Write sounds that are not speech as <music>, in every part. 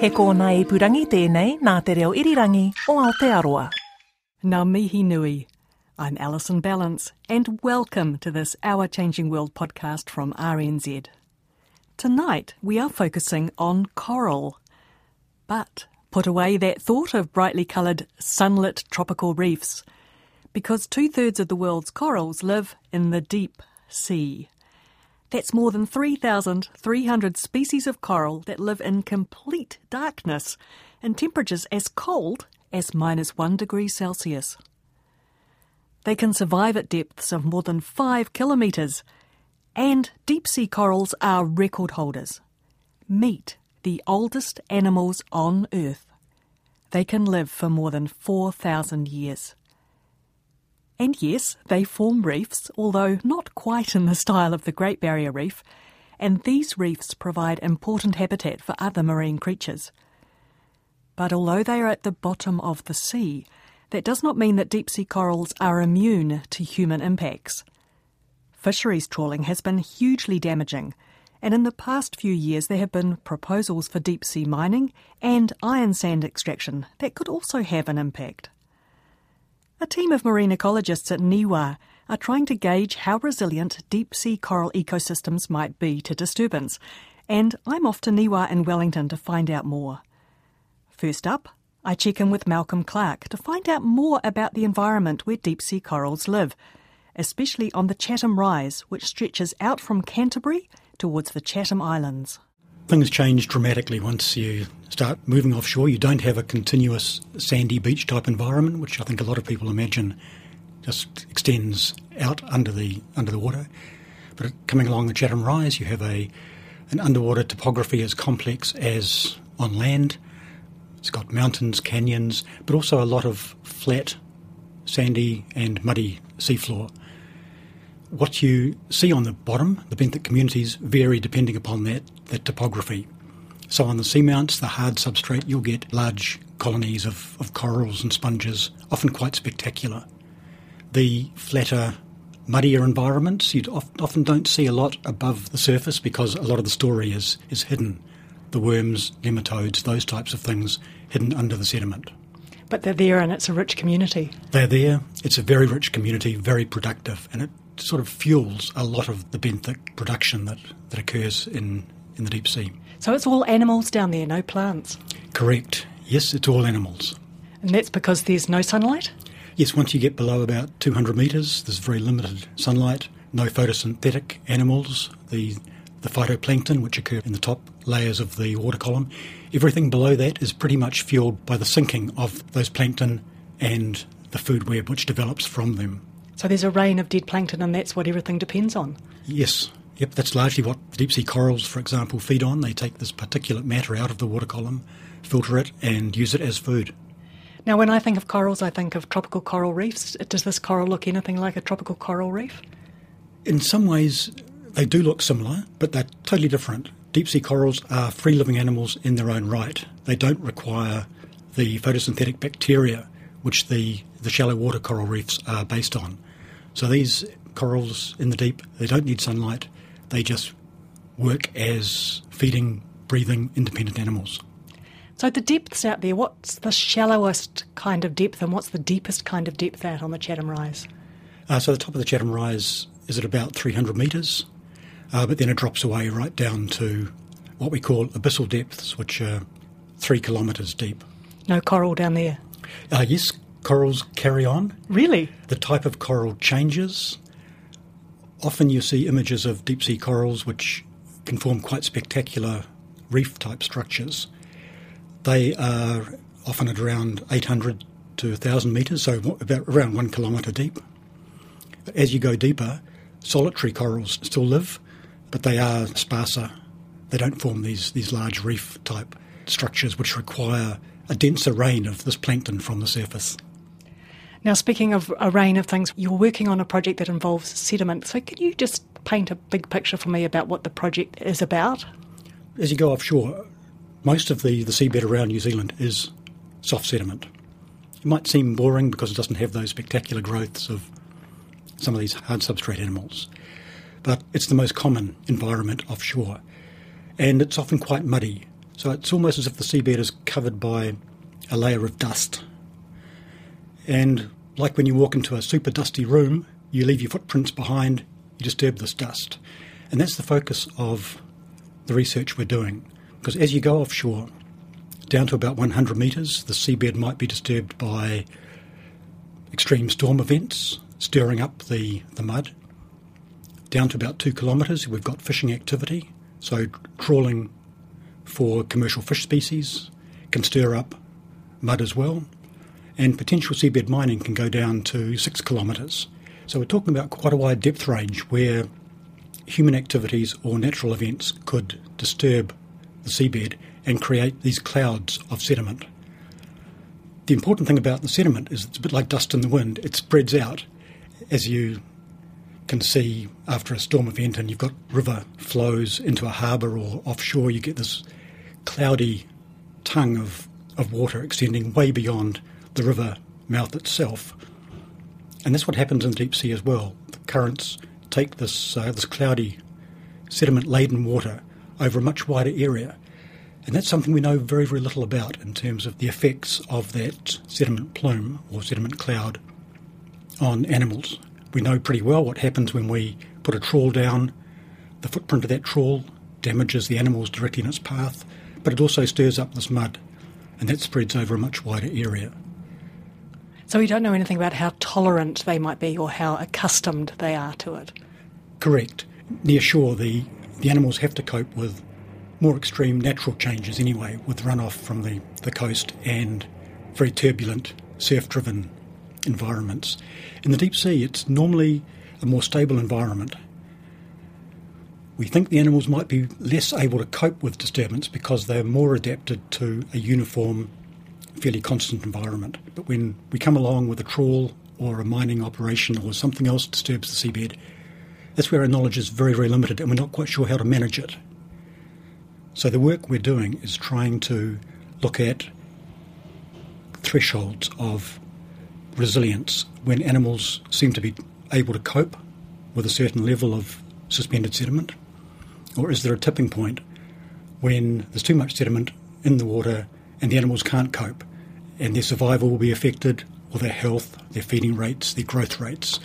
He kōna i purangi tēnei nā te reo irirangi o Aotearoa. Ngā mihi nui. I'm Alison Ballance, and welcome to this Our Changing World podcast from RNZ. Tonight, we are focusing on coral. But put away that thought of brightly coloured, sunlit tropical reefs, because two thirds of the world's corals live in the deep sea. That's more than 3,300 species of coral that live in complete darkness in temperatures as cold as minus one degree Celsius. They can survive at depths of more than five kilometres, and deep sea corals are record holders. Meet the oldest animals on Earth. They can live for more than 4,000 years. And yes, they form reefs, although not quite in the style of the Great Barrier Reef, and these reefs provide important habitat for other marine creatures. But although they are at the bottom of the sea, that does not mean that deep sea corals are immune to human impacts. Fisheries trawling has been hugely damaging, and in the past few years there have been proposals for deep sea mining and iron sand extraction that could also have an impact. A team of marine ecologists at NIWA are trying to gauge how resilient deep sea coral ecosystems might be to disturbance, and I'm off to NIWA in Wellington to find out more. First up, I check in with Malcolm Clark to find out more about the environment where deep sea corals live, especially on the Chatham Rise, which stretches out from Canterbury towards the Chatham Islands. Things change dramatically once you start moving offshore. You don't have a continuous sandy beach type environment, which I think a lot of people imagine just extends out under the under the water. But coming along the Chatham Rise, you have a an underwater topography as complex as on land. It's got mountains, canyons, but also a lot of flat, sandy and muddy seafloor. What you see on the bottom, the benthic communities, vary depending upon that, that topography. So on the seamounts, the hard substrate, you'll get large colonies of, of corals and sponges, often quite spectacular. The flatter, muddier environments, you often don't see a lot above the surface because a lot of the story is, is hidden. The worms, nematodes, those types of things hidden under the sediment. But they're there and it's a rich community. They're there. It's a very rich community, very productive, and it sort of fuels a lot of the benthic production that, that occurs in, in the deep sea. So it's all animals down there, no plants? Correct. Yes, it's all animals. And that's because there's no sunlight? Yes, once you get below about 200 metres, there's very limited sunlight, no photosynthetic animals, the, the phytoplankton, which occur in the top layers of the water column. Everything below that is pretty much fueled by the sinking of those plankton and the food web which develops from them. So there's a rain of dead plankton, and that's what everything depends on? Yes. Yep, that's largely what deep sea corals, for example, feed on. They take this particulate matter out of the water column, filter it, and use it as food. Now, when I think of corals, I think of tropical coral reefs. Does this coral look anything like a tropical coral reef? In some ways, they do look similar, but they're totally different. Deep sea corals are free living animals in their own right. They don't require the photosynthetic bacteria which the, the shallow water coral reefs are based on. So these corals in the deep, they don't need sunlight. They just work as feeding, breathing, independent animals. So the depths out there, what's the shallowest kind of depth and what's the deepest kind of depth out on the Chatham Rise? Uh, so the top of the Chatham Rise is at about 300 metres, uh, but then it drops away right down to what we call abyssal depths, which are three kilometres deep. No coral down there? Uh, yes, corals carry on. Really? The type of coral changes. Often you see images of deep sea corals which can form quite spectacular reef type structures. They are often at around 800 to 1,000 metres, so about around one kilometre deep. As you go deeper, solitary corals still live. but they are sparser. They don't form these, these large reef type structures which require a denser rain of this plankton from the surface. Now, speaking of a rain of things, you're working on a project that involves sediment. So, can you just paint a big picture for me about what the project is about? As you go offshore, most of the, the seabed around New Zealand is soft sediment. It might seem boring because it doesn't have those spectacular growths of some of these hard substrate animals, but it's the most common environment offshore. And it's often quite muddy, so it's almost as if the seabed is covered by a layer of dust. And like when you walk into a super dusty room, you leave your footprints behind, you disturb this dust. And that's the focus of the research we're doing. Because as you go offshore, down to about 100 metres, the seabed might be disturbed by extreme storm events, stirring up the, the mud. Down to about two kilometres, we've got fishing activity, so trawling for commercial fish species can stir up mud as well. And potential seabed mining can go down to six kilometres. So we're talking about quite a wide depth range where human activities or natural events could disturb the seabed and create these clouds of sediment. The important thing about the sediment is it's a bit like dust in the wind. It spreads out as you can see after a storm event and you've got river flows into a harbour or offshore, you get this cloudy tongue of, of water extending way beyond the river mouth itself. And that's what happens in the deep sea as well. The currents take this, uh, this cloudy, sediment laden water over a much wider area. And that's something we know very, very little about in terms of the effects of that sediment plume or sediment cloud on animals. We know pretty well what happens when we put a trawl down. The footprint of that trawl damages the animals directly in its path, but it also stirs up this mud, and that spreads over a much wider area. So we don't know anything about how tolerant they might be or how accustomed they are to it. Correct. Near shore, the, the animals have to cope with more extreme natural changes anyway, with runoff from the, the coast and very turbulent, surf driven environments. In the deep sea, it's normally a more stable environment. We think the animals might be less able to cope with disturbance because they're more adapted to a uniform, fairly constant environment. But when we come along with a trawl or a mining operation or something else disturbs the seabed, that's where our knowledge is very, very limited and we're not quite sure how to manage it. So the work we're doing is trying to look at thresholds of resilience when animals seem to be able to cope with a certain level of suspended sediment? Or is there a tipping point when there's too much sediment in the water and the animals can't cope and their survival will be affected or their health, their feeding rates, their growth rates,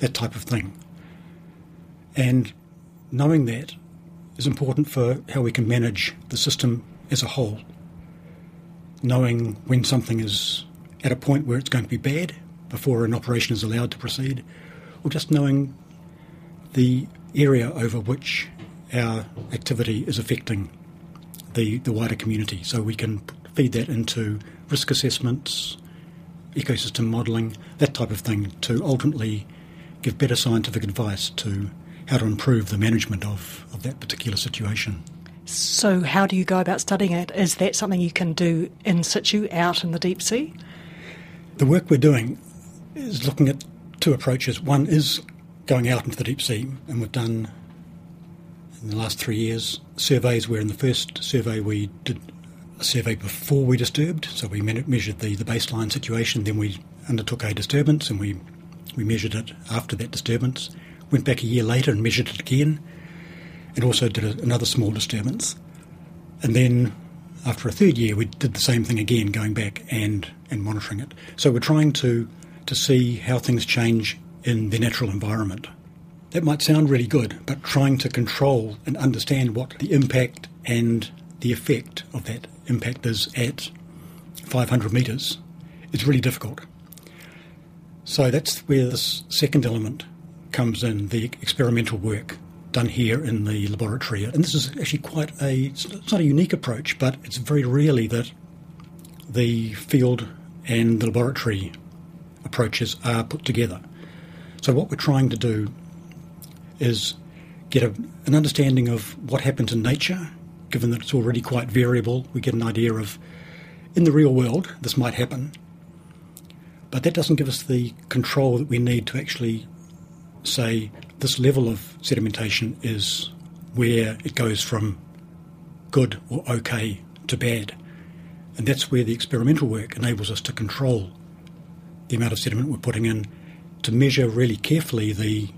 that type of thing? And knowing that is important for how we can manage the system as a whole. Knowing when something is at a point where it's going to be bad before an operation is allowed to proceed, or just knowing the area over which our activity is affecting the, the wider community. So we can feed that into risk assessments, ecosystem modelling, that type of thing, to ultimately give better scientific advice to how to improve the management of, of that particular situation. So, how do you go about studying it? Is that something you can do in situ out in the deep sea? The work we're doing is looking at two approaches. One is going out into the deep sea, and we've done in the last three years surveys where in the first survey we did survey before we disturbed, so we measured the, the baseline situation, then we undertook a disturbance and we, we measured it after that disturbance, went back a year later and measured it again, and also did a, another small disturbance. And then after a third year, we did the same thing again, going back and, and monitoring it. So we're trying to, to see how things change in the natural environment. That might sound really good, but trying to control and understand what the impact and the effect of that impact is at 500 metres is really difficult. So that's where this second element comes in the experimental work done here in the laboratory. And this is actually quite a, it's not a unique approach, but it's very rarely that the field and the laboratory approaches are put together. So what we're trying to do is get a, an understanding of what happens in nature, given that it's already quite variable. We get an idea of, in the real world, this might happen. But that doesn't give us the control that we need to actually say this level of sedimentation is where it goes from good or okay to bad. And that's where the experimental work enables us to control the amount of sediment we're putting in, to measure really carefully the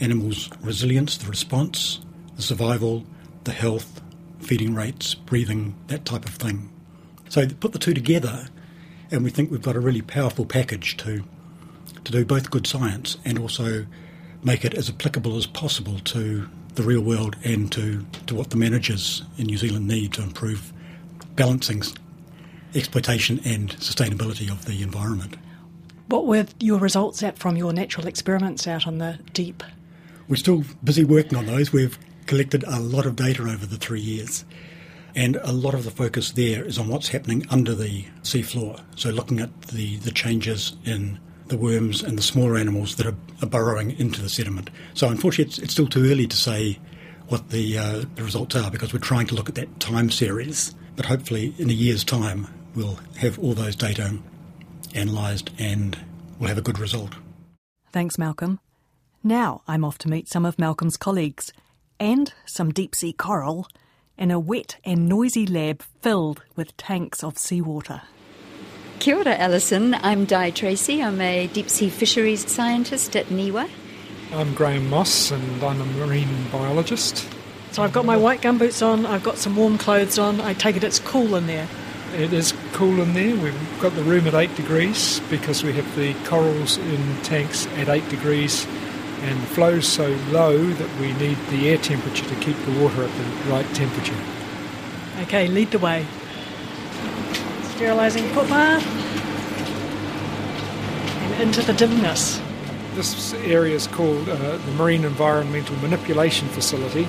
animal's resilience, the response, the survival, the health, feeding rates, breathing, that type of thing. So put the two together, and we think we've got a really powerful package to to do both good science and also make it as applicable as possible to the real world and to, to what the managers in New Zealand need to improve balancing exploitation and sustainability of the environment. What were your results at from your natural experiments out on the deep? We're still busy working on those. We've collected a lot of data over the three years. And a lot of the focus there is on what's happening under the seafloor. So looking at the, the changes in the worms and the smaller animals that are, are burrowing into the sediment. So unfortunately, it's, it's still too early to say what the, uh, the results are because we're trying to look at that time series. But hopefully, in a year's time, we'll have all those data analysed and we'll have a good result. Thanks, Malcolm. Now I'm off to meet some of Malcolm's colleagues and some deep sea coral in a wet and noisy lab filled with tanks of seawater. Kia ora, Alison. I'm Di Tracey. I'm a deep sea fisheries scientist at NIWA. I'm Graham Moss and I'm a marine biologist. So I've got my white gumboots on, I've got some warm clothes on. I take it it's cool in there. It is cool in there. We've got the room at 8 degrees because we have the corals in tanks at 8 degrees and the flow's so low that we need the air temperature to keep the water at the right temperature. Okay, lead the way. Sterilising footpath. And into the dimness. This area is called uh, the Marine Environmental Manipulation Facility.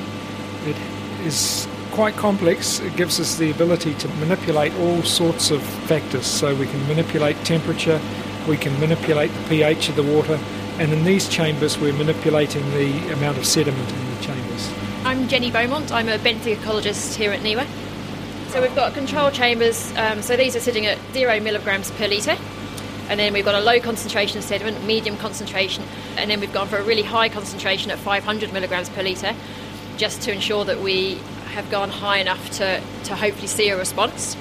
It is quite complex. It gives us the ability to manipulate all sorts of factors. So we can manipulate temperature, we can manipulate the pH of the water, and in these chambers we're manipulating the amount of sediment in the chambers. I'm Jenny Beaumont. I'm a benthic ecologist here at NIWA. So we've got control chambers. Um, so these are sitting at zero milligrams per litre. And then we've got a low concentration of sediment, medium concentration, and then we've gone for a really high concentration at 500 milligrams per litre, just to ensure that we have gone high enough to, to hopefully see a response.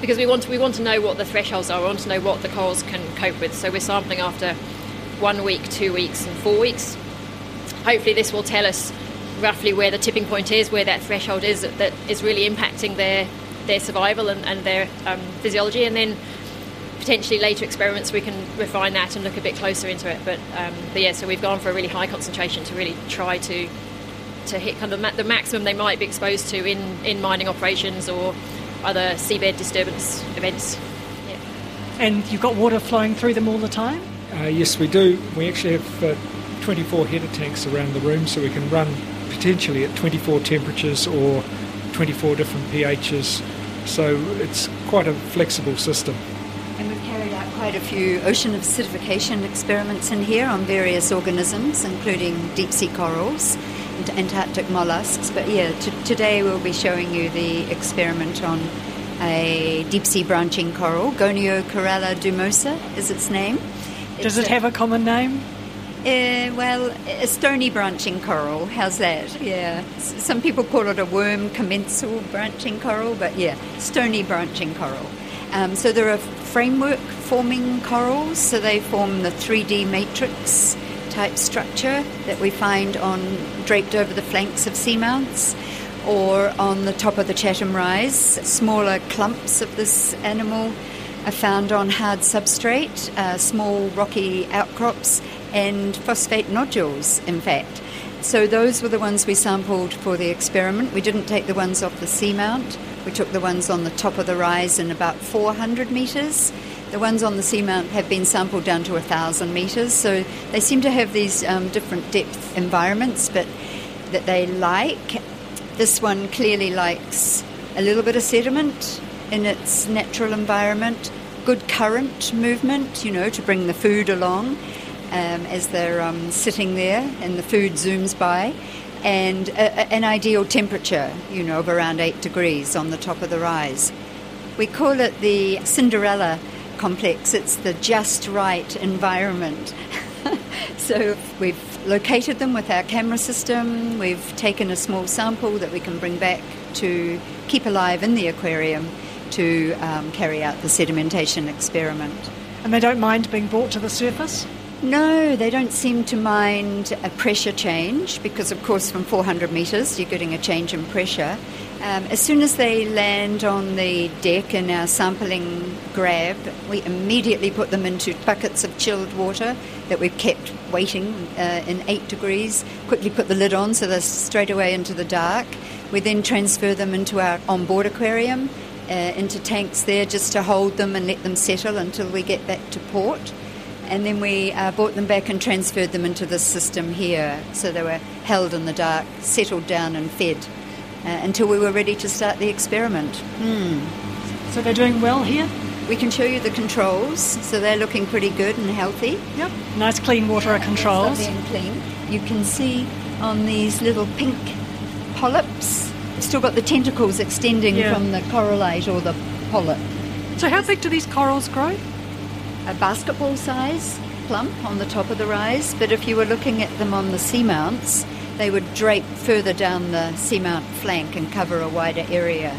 Because we want to, we want to know what the thresholds are, we want to know what the corals can cope with. So we're sampling after one week, two weeks, and four weeks. Hopefully, this will tell us roughly where the tipping point is, where that threshold is that, that is really impacting their their survival and, and their um, physiology, and then potentially later experiments we can refine that and look a bit closer into it. But, um, but yeah, so we've gone for a really high concentration to really try to to hit kind of the maximum they might be exposed to in, in mining operations or other seabed disturbance events. Yeah. And you've got water flowing through them all the time? Uh, yes, we do. We actually have uh, 24 header tanks around the room, so we can run potentially at 24 temperatures or 24 different pHs. So it's quite a flexible system. And we've carried out quite a few ocean acidification experiments in here on various organisms, including deep sea corals and Antarctic mollusks. But yeah, t- today we'll be showing you the experiment on a deep sea branching coral, Goniocorella dumosa is its name. Does it have a common name? Uh, well, a stony branching coral. How's that? Yeah. S- Some people call it a worm commensal branching coral, but yeah, stony branching coral. Um, so there are a framework forming corals, so they form the 3D matrix type structure that we find on draped over the flanks of seamounts or on the top of the Chatham Rise. Smaller clumps of this animal are found on hard substrate, uh, small rocky outcrops, and phosphate nodules, in fact. So those were the ones we sampled for the experiment. We didn't take the ones off the seamount. We took the ones on the top of the rise in about 400 metres. The ones on the seamount have been sampled down to 1,000 metres, so they seem to have these um, different depth environments, but that they like. This one clearly likes a little bit of sediment in its natural environment, good current movement, you know, to bring the food along um, as they're um, sitting there and the food zooms by. and a, an ideal temperature, you know, of around 8 degrees on the top of the rise. We call it the Cinderella complex. It's the just right environment. <laughs> so we've located them with our camera system. We've taken a small sample that we can bring back to keep alive in the aquarium to um, carry out the sedimentation experiment. And they don't mind being brought to the surface? No, they don't seem to mind a pressure change because, of course, from 400 metres you're getting a change in pressure. Um, as soon as they land on the deck in our sampling grab, we immediately put them into buckets of chilled water that we've kept waiting uh, in 8 degrees. Quickly put the lid on so they're straight away into the dark. We then transfer them into our onboard aquarium, uh, into tanks there just to hold them and let them settle until we get back to port and then we uh, brought them back and transferred them into this system here. So they were held in the dark, settled down, and fed uh, until we were ready to start the experiment. So they're doing well here? We can show you the controls, so they're looking pretty good and healthy. Yep. Nice clean water controls. Lovely and clean. You can see on these little pink polyps, still got the tentacles extending Yeah. from the corallite or the polyp. So how big do these corals grow? a basketball size plump on the top of the rise, but if you were looking at them on the seamounts, they would drape further down the seamount flank and cover a wider area,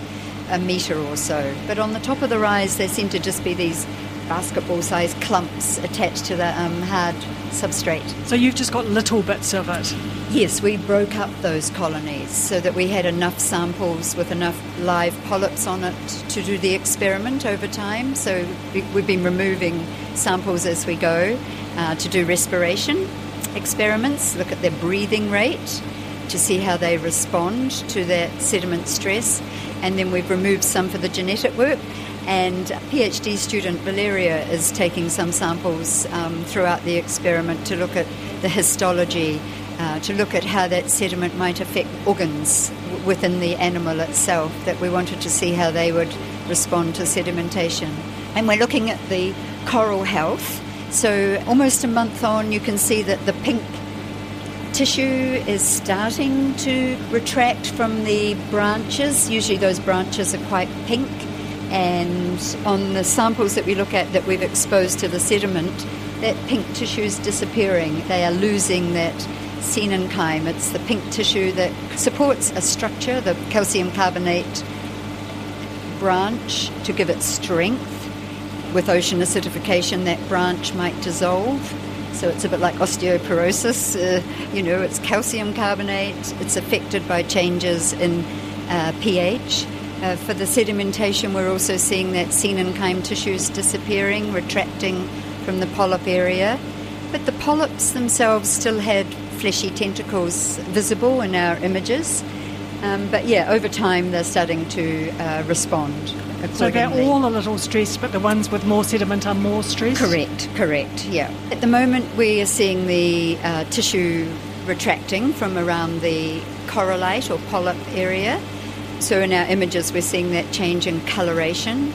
a metre or so. But on the top of the rise, there seem to just be these basketball sized clumps attached to the um, hard substrate. So you've just got little bits of it. Yes, we broke up those colonies so that we had enough samples with enough live polyps on it to do the experiment over time. So we- we've been removing samples as we go uh, to do respiration experiments, look at their breathing rate to see how they respond to that sediment stress. And then we've removed some for the genetic work. And PhD student Valeria is taking some samples um, throughout the experiment to look at the histology, uh, to look at how that sediment might affect organs within the animal itself, that we wanted to see how they would respond to sedimentation. And we're looking at the coral health. So, almost a month on, you can see that the pink tissue is starting to retract from the branches. Usually, those branches are quite pink. And on the samples that we look at that we've exposed to the sediment, that pink tissue is disappearing. They are losing that coenenchyme. It's the pink tissue that supports a structure, the calcium carbonate branch, to give it strength. With ocean acidification, that branch might dissolve. So it's a bit like osteoporosis. Uh, you know, it's calcium carbonate. It's affected by changes in uh, pH. Uh, for the sedimentation, we're also seeing that coenenchyme tissues disappearing, retracting from the polyp area. But the polyps themselves still had fleshy tentacles visible in our images. Um, but yeah, over time they're starting to uh, respond. So they're all a little stressed, but the ones with more sediment are more stressed? Correct, correct, yeah. At the moment, we are seeing the uh, tissue retracting from around the corallite or polyp area. So in our images, we're seeing that change in coloration.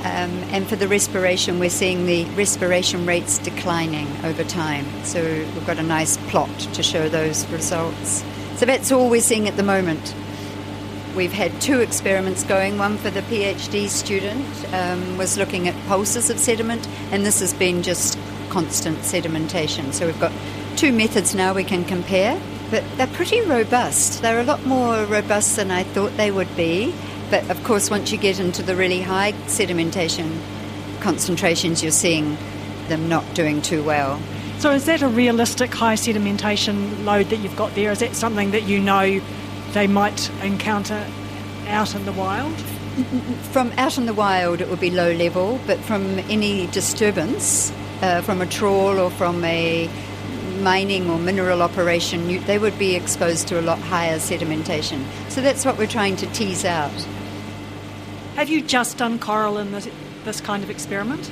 Um, and for the respiration, we're seeing the respiration rates declining over time. So we've got a nice plot to show those results. So that's all we're seeing at the moment. We've had two experiments going. One for the PhD student um, was looking at pulses of sediment, and this has been just constant sedimentation. So we've got two methods now we can compare, but they're pretty robust. They're a lot more robust than I thought they would be. But of course, once you get into the really high sedimentation concentrations, you're seeing them not doing too well. So is that a realistic high sedimentation load that you've got there? Is that something that you know they might encounter out in the wild? From out in the wild, it would be low level, but from any disturbance, uh, from a trawl or from a mining or mineral operation, you, they would be exposed to a lot higher sedimentation. So that's what we're trying to tease out. Have you just done coral in this, this kind of experiment?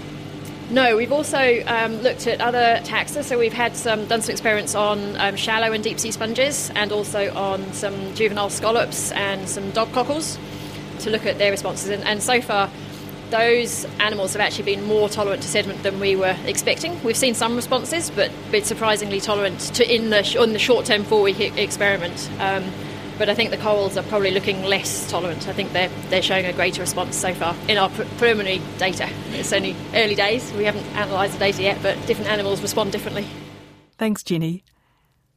No, we've also um, looked at other taxa. So we've had some done some experiments on um, shallow and deep sea sponges, and also on some juvenile scallops and some dog cockles to look at their responses. And, and so far, those animals have actually been more tolerant to sediment than we were expecting. We've seen some responses, but been surprisingly tolerant to in the on the short term four week experiment. Um, but I think the corals are probably looking less tolerant. I think they're they're showing a greater response so far in our preliminary data. It's only early days. We haven't analysed the data yet, but different animals respond differently. Thanks, Jenny.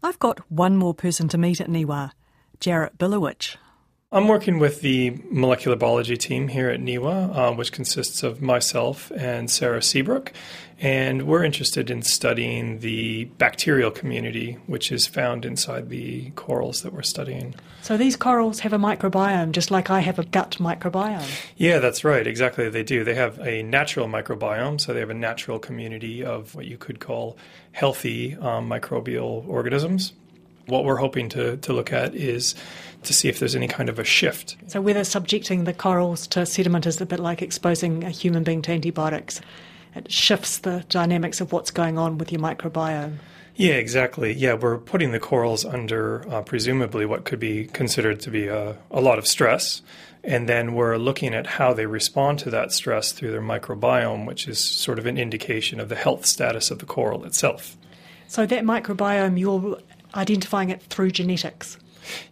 I've got one more person to meet at NIWA, Jaret Bilewitch. I'm working with the molecular biology team here at NIWA, uh, which consists of myself and Sarah Seabrook. And we're interested in studying the bacterial community, which is found inside the corals that we're studying. So these corals have a microbiome, just like I have a gut microbiome. Yeah, that's right. Exactly, they do. They have a natural microbiome, so they have a natural community of what you could call healthy um, microbial organisms. What we're hoping to, to look at is to see if there's any kind of a shift. So, whether subjecting the corals to sediment is a bit like exposing a human being to antibiotics, it shifts the dynamics of what's going on with your microbiome. Yeah, exactly. Yeah, we're putting the corals under uh, presumably what could be considered to be a, a lot of stress. And then we're looking at how they respond to that stress through their microbiome, which is sort of an indication of the health status of the coral itself. So, that microbiome, you're identifying it through genetics?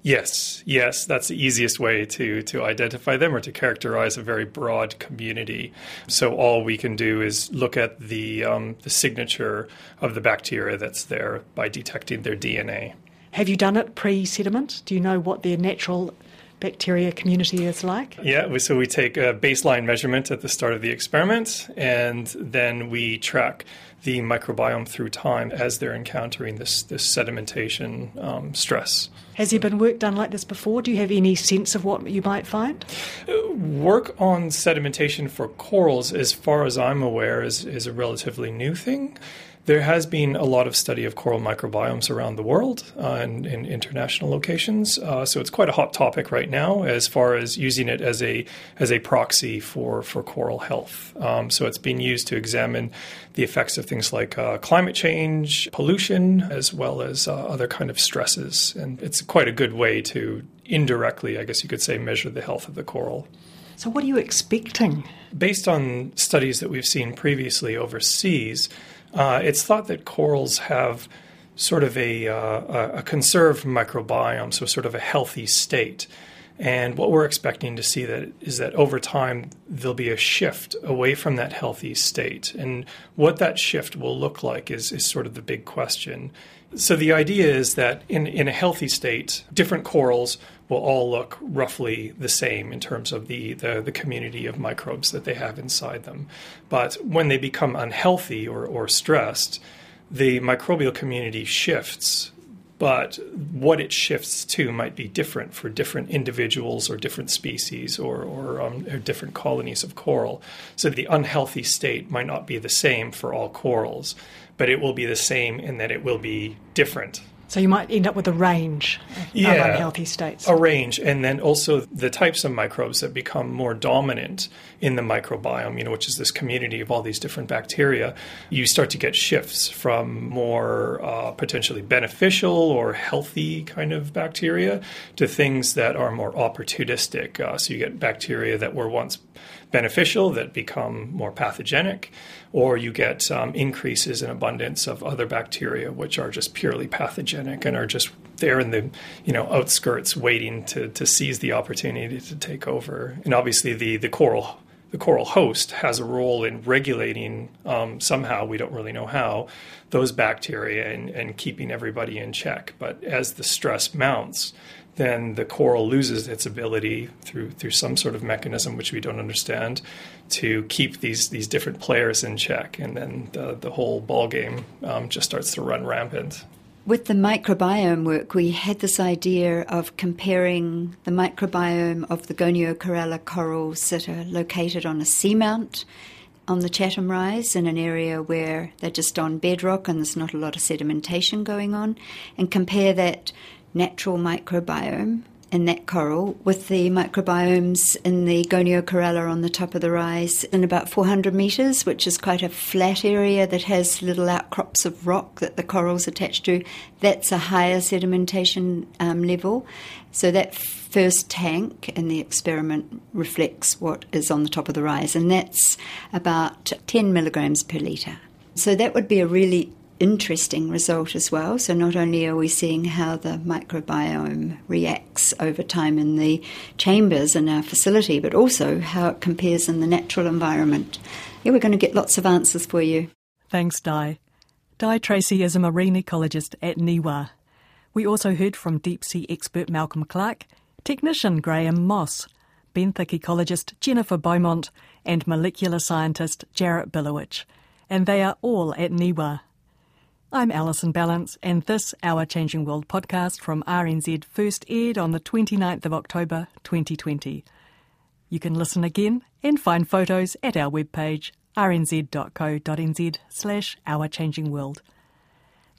Yes, yes, that's the easiest way to to identify them or to characterize a very broad community. So all we can do is look at the um, the signature of the bacteria that's there by detecting their DNA. Have you done it pre-sediment? Do you know what their natural bacteria community is like? Yeah, so we take a baseline measurement at the start of the experiment, and then we track the microbiome through time as they're encountering this, this sedimentation um, stress. Has there been work done like this before? Do you have any sense of what you might find? Uh, work on sedimentation for corals, as far as I'm aware, is, is a relatively new thing. There has been a lot of study of coral microbiomes around the world uh, and in international locations, uh, so it's quite a hot topic right now as far as using it as a as a proxy for for coral health. Um, so it's being used to examine the effects of things like uh, climate change, pollution, as well as uh, other kind of stresses, and it's quite a good way to indirectly, I guess you could say, measure the health of the coral. So, what are you expecting? Based on studies that we've seen previously overseas, uh, it's thought that corals have sort of a, uh, a conserved microbiome, so sort of a healthy state. And what we're expecting to see that is that over time there'll be a shift away from that healthy state, and what that shift will look like is, is sort of the big question. So the idea is that in, in a healthy state, different corals will all look roughly the same in terms of the, the, the, community of microbes that they have inside them. But when they become unhealthy or, or stressed, the microbial community shifts. But what it shifts to might be different for different individuals or different species or, or, um, or different colonies of coral. So the unhealthy state might not be the same for all corals, but it will be the same in that it will be different so you might end up with a range yeah, of unhealthy states. A range, and then also the types of microbes that become more dominant in the microbiome, you know, which is this community of all these different bacteria. You start to get shifts from more uh, potentially beneficial or healthy kind of bacteria to things that are more opportunistic. Uh, so you get bacteria that were once beneficial that become more pathogenic, or you get um, increases in abundance of other bacteria which are just purely pathogenic and are just there in the you know outskirts waiting to, to seize the opportunity to take over. And obviously the, the coral the coral host has a role in regulating um, somehow we don't really know how those bacteria and, and keeping everybody in check. But as the stress mounts, then the coral loses its ability through through some sort of mechanism which we don't understand to keep these these different players in check, and then the the whole ball game um, just starts to run rampant. With the microbiome work, we had this idea of comparing the microbiome of the Goniocorella corals that are located on a seamount on the Chatham Rise in an area where they're just on bedrock and there's not a lot of sedimentation going on, and compare that natural microbiome in that coral with the microbiomes in the Goniocorella on the top of the rise in about 400 metres, which is quite a flat area that has little outcrops of rock that the coral's attached to. That's a higher sedimentation um, level. So that first tank in the experiment reflects what is on the top of the rise, and that's about 10 milligrams per litre. So that would be a really interesting result as well. So, not only are we seeing how the microbiome reacts over time in the chambers in our facility, but also how it compares in the natural environment. Yeah, we're going to get lots of answers for you. Thanks, Di. Di Tracey is a marine ecologist at NIWA. We also heard from deep sea expert Malcolm Clark, technician Graham Moss, benthic ecologist Jennifer Beaumont, and molecular scientist Jaret Bilewitch. And they are all at NIWA. I'm Alison Ballance, and this Our Changing World podcast from RNZ first aired on the 29th of October 2020. You can listen again and find photos at our webpage rnz.co.nz slash Our Changing World.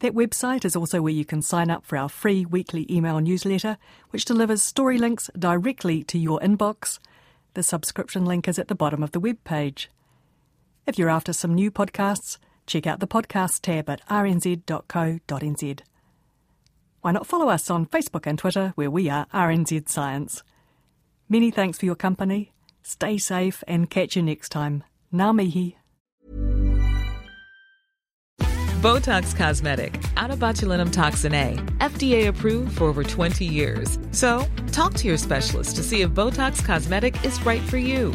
That website is also where you can sign up for our free weekly email newsletter, which delivers story links directly to your inbox. The subscription link is at the bottom of the web page. If you're after some new podcasts, check out the podcast tab at rnz.co.nz. Why not follow us on Facebook and Twitter, where we are RNZ Science? Many thanks for your company. Stay safe and catch you next time. Ngā mihi. Botox Cosmetic, out of botulinum toxin A, FDA approved for over 20 years. So, talk to your specialist to see if Botox Cosmetic is right for you.